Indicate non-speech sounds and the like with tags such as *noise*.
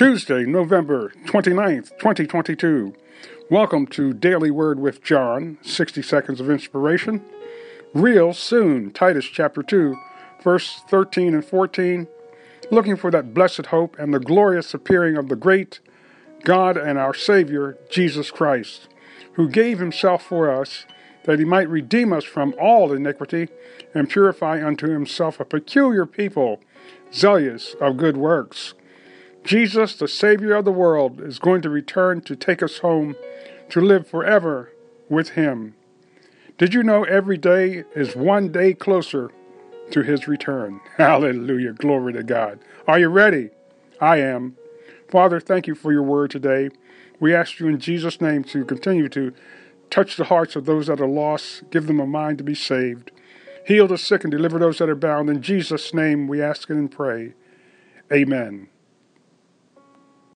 Tuesday, November 29th, 2022. Welcome to Daily Word with John, 60 seconds of inspiration. Real soon, Titus chapter 2, verse 13 and 14. Looking for that blessed hope and the glorious appearing of the great God and our Savior, Jesus Christ, who gave himself for us that he might redeem us from all iniquity and purify unto himself a peculiar people, zealous of good works. Jesus, the Savior of the world, is going to return to take us home to live forever with Him. Did you know every day is one day closer to His return? *laughs* Hallelujah. Glory to God. Are you ready? I am. Father, thank you for your word today. We ask you in Jesus' name to continue to touch the hearts of those that are lost, give them a mind to be saved. Heal the sick and deliver those that are bound. In Jesus' name we ask and pray. Amen.